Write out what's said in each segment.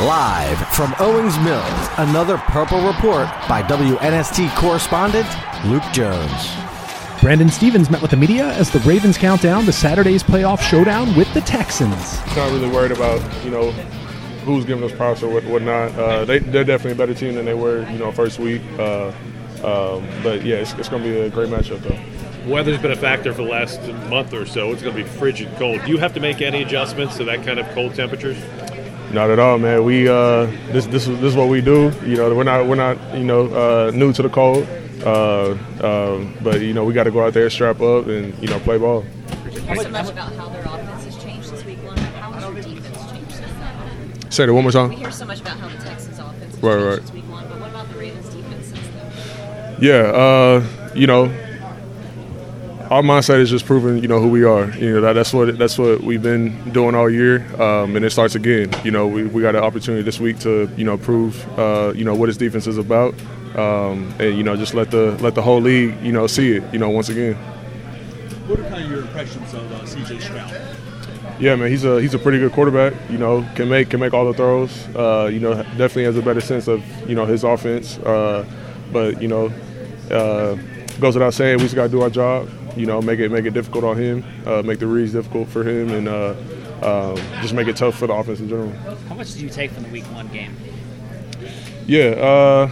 Live from Owings Mills, another Purple Report by WNST correspondent Luke Jones. Brandon Stephens met with the media as the Ravens count down to Saturday's playoff showdown with the Texans. Not really worried about, you know, who's giving us props or what, whatnot. Uh, they, they're definitely a better team than they were, you know, first week. Uh, um, but yeah, it's, it's going to be a great matchup, though. Weather's been a factor for the last month or so. It's going to be frigid cold. Do you have to make any adjustments to that kind of cold temperatures? Not at all, man. We uh, this this this is what we do. You know, we're not we're not you know uh, new to the cold, uh, um, but you know we got to go out there, strap up, and you know play ball. We hear so much about how their offense has changed this week long. How has your defense changed since then? Say that one more time. We hear so much about how the Texans' offense has Right, changed right. since week one, but what about the Ravens' defense since then? Yeah, uh, you know, our mindset is just proving, you know, who we are. You know, that, that's what that's what we've been doing all year, um, and it starts again. You know, we, we got an opportunity this week to, you know, prove, uh, you know, what his defense is about, um, and you know, just let the let the whole league, you know, see it, you know, once again. What are kind of your impressions of uh, C.J. Stroud? Yeah, man, he's a he's a pretty good quarterback. You know, can make can make all the throws. Uh, you know, definitely has a better sense of you know his offense. Uh, but you know, uh, goes without saying, we just got to do our job. You know, make it make it difficult on him, uh, make the reads difficult for him, and uh, um, just make it tough for the offense in general. How much did you take from the Week One game? Yeah, uh,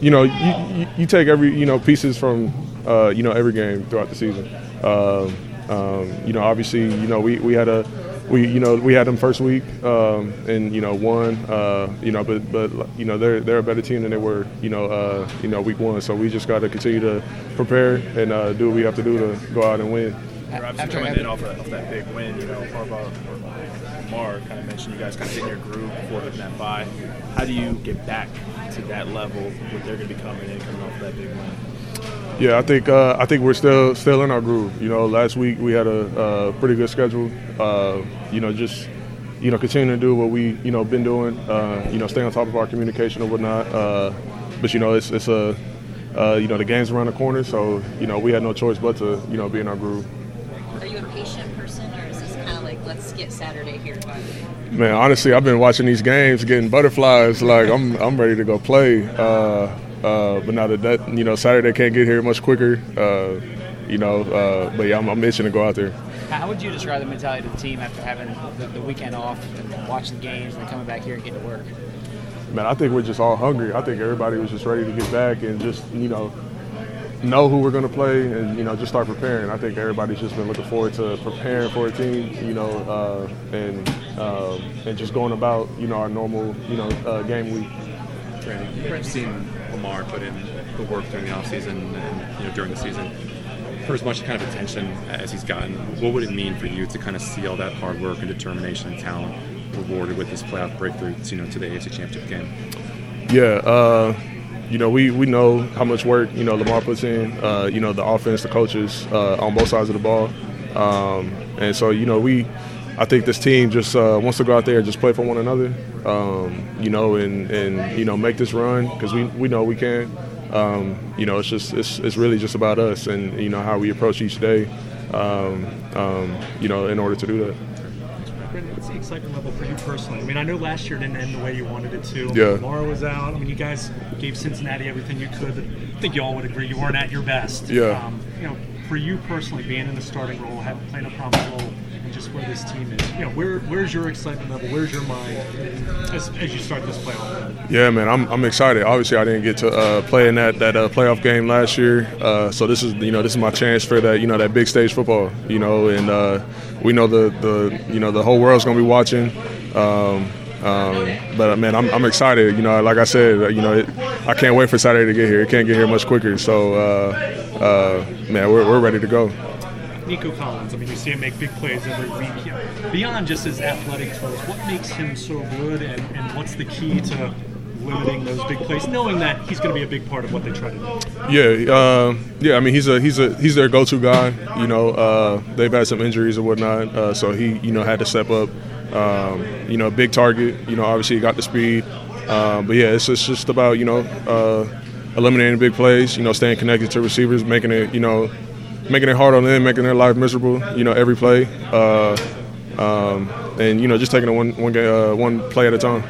you know, you, you, you take every you know pieces from uh, you know every game throughout the season. Um, um, you know, obviously, you know we, we had a we you know we had them first week um, and you know won. Uh, you know, but but you know they're they're a better team than they were you know uh, you know week one. So we just got to continue to prepare and uh, do what we have to do to go out and win. You're obviously After coming in off, of, off that big win. You know, Harbaugh or Mar kind of mentioned you guys kind of getting your groove before hitting that bye. How do you get back to that level where they're going to be coming in, coming off that big win? Yeah, I think uh, I think we're still still in our groove. You know, last week we had a, uh pretty good schedule. Uh, you know, just you know continuing to do what we you know been doing. Uh, you know, stay on top of our communication and whatnot. Uh, but you know, it's it's a uh, you know the game's around the corner, so you know we had no choice but to you know be in our groove. Are you a patient person, or is this kind of like let's get Saturday here? By the way? Man, honestly, I've been watching these games, getting butterflies. Like I'm, I'm ready to go play. Uh, uh, but now that that you know Saturday can't get here much quicker. Uh, you know, uh, but yeah, I'm, I'm itching to go out there. How would you describe the mentality of the team after having the, the weekend off and watching the games and then coming back here and getting to work? Man, I think we're just all hungry. I think everybody was just ready to get back and just you know know who we're going to play and you know just start preparing. I think everybody's just been looking forward to preparing for a team, you know, uh, and um, and just going about you know our normal you know uh, game week. Brandon, you've seen Lamar put in the work during the offseason and you know during the season. For as much kind of attention as he's gotten, what would it mean for you to kind of see all that hard work and determination and talent rewarded with this playoff breakthrough, you know, to the AFC Championship game? Yeah, uh, you know, we, we know how much work, you know, Lamar puts in, uh, you know, the offense, the coaches uh, on both sides of the ball. Um, and so, you know, we, I think this team just uh, wants to go out there and just play for one another, um, you know, and, and, you know, make this run because we, we know we can. Um, you know, it's just, it's, it's really just about us and, you know, how we approach each day, um, um, you know, in order to do that. What's the excitement level for you personally? I mean, I know last year didn't end the way you wanted it to. Yeah. Lamar was out. I mean, you guys gave Cincinnati everything you could. But I think you all would agree you weren't at your best. Yeah. Um, you know, for you personally, being in the starting role, having played a prominent role, just where this team is, you know, where where's your excitement level? Where's your mind as, as you start this playoff? Yeah, man, I'm, I'm excited. Obviously, I didn't get to uh, play in that that uh, playoff game last year, uh, so this is you know this is my chance for that you know that big stage football, you know, and uh, we know the the you know the whole world's gonna be watching. Um, um, but man, I'm, I'm excited. You know, like I said, uh, you know, it, I can't wait for Saturday to get here. It can't get here much quicker. So, uh, uh, man, we're, we're ready to go. Nico Collins. I mean, you see him make big plays every week. Beyond just his athletic tools, what makes him so good, and, and what's the key to limiting those big plays, knowing that he's going to be a big part of what they try to do? Yeah, uh, yeah. I mean, he's a he's a he's their go-to guy. You know, uh, they've had some injuries and whatnot, uh, so he you know had to step up. Um, you know, big target. You know, obviously he got the speed, um, but yeah, it's, it's just about you know uh, eliminating big plays. You know, staying connected to receivers, making it you know making it hard on them, making their life miserable. You know, every play, uh, um, and you know just taking it one one game, uh, one play at a time.